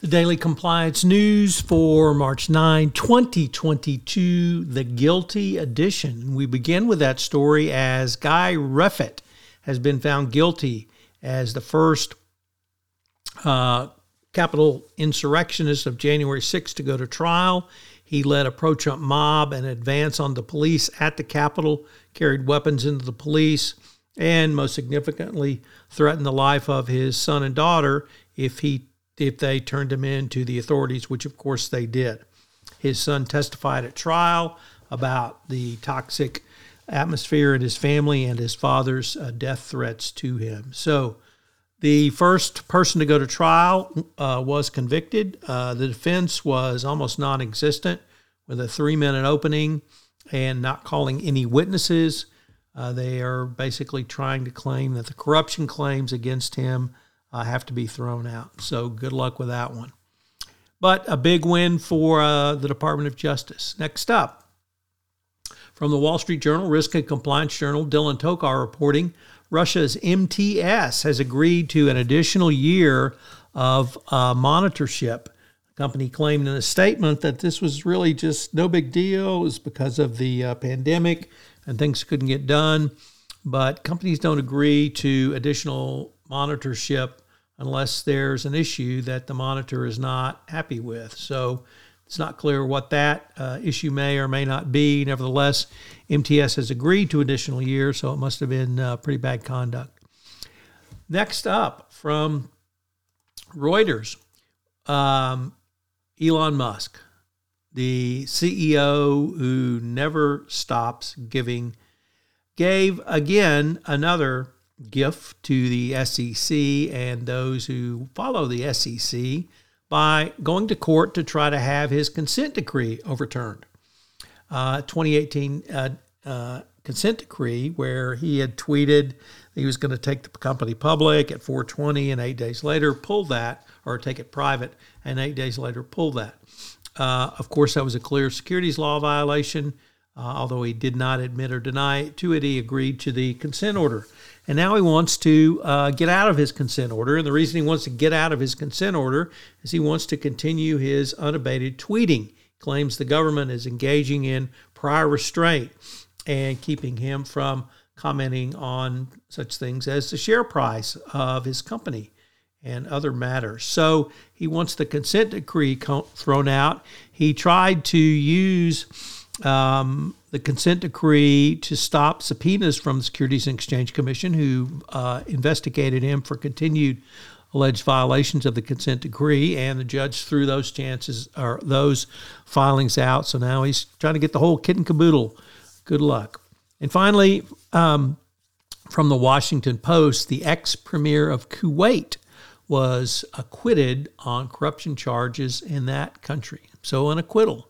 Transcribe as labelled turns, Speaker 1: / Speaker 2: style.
Speaker 1: The Daily Compliance News for March 9, 2022, the Guilty Edition. We begin with that story as Guy Reffitt has been found guilty as the first uh, Capitol insurrectionist of January 6 to go to trial. He led a pro Trump mob and advance on the police at the Capitol, carried weapons into the police, and most significantly, threatened the life of his son and daughter if he if they turned him in to the authorities, which of course they did. His son testified at trial about the toxic atmosphere in his family and his father's uh, death threats to him. So, the first person to go to trial uh, was convicted. Uh, the defense was almost non existent with a three minute opening and not calling any witnesses. Uh, they are basically trying to claim that the corruption claims against him uh, have to be thrown out. So good luck with that one. But a big win for uh, the Department of Justice. Next up, from the Wall Street Journal, Risk and Compliance Journal, Dylan Tokar reporting Russia's MTS has agreed to an additional year of uh, monitorship. The company claimed in a statement that this was really just no big deal. It was because of the uh, pandemic and things couldn't get done. But companies don't agree to additional monitorship unless there's an issue that the monitor is not happy with. So it's not clear what that uh, issue may or may not be. Nevertheless, MTS has agreed to additional years, so it must have been uh, pretty bad conduct. Next up from Reuters, um, Elon Musk, the CEO who never stops giving, gave again another gift to the SEC and those who follow the SEC by going to court to try to have his consent decree overturned. Uh, 2018 uh, uh, consent decree where he had tweeted he was going to take the company public at 420 and eight days later pull that or take it private and eight days later pull that. Uh, of course, that was a clear securities law violation. Uh, although he did not admit or deny to it, he agreed to the consent order. And now he wants to uh, get out of his consent order. And the reason he wants to get out of his consent order is he wants to continue his unabated tweeting. Claims the government is engaging in prior restraint and keeping him from commenting on such things as the share price of his company and other matters. So he wants the consent decree thrown out. He tried to use um, the consent decree to stop subpoenas from the Securities and Exchange Commission, who uh, investigated him for continued alleged violations of the consent decree, and the judge threw those chances or those filings out. So now he's trying to get the whole kit and caboodle. Good luck. And finally, um, from the Washington Post, the ex premier of Kuwait was acquitted on corruption charges in that country. So an acquittal.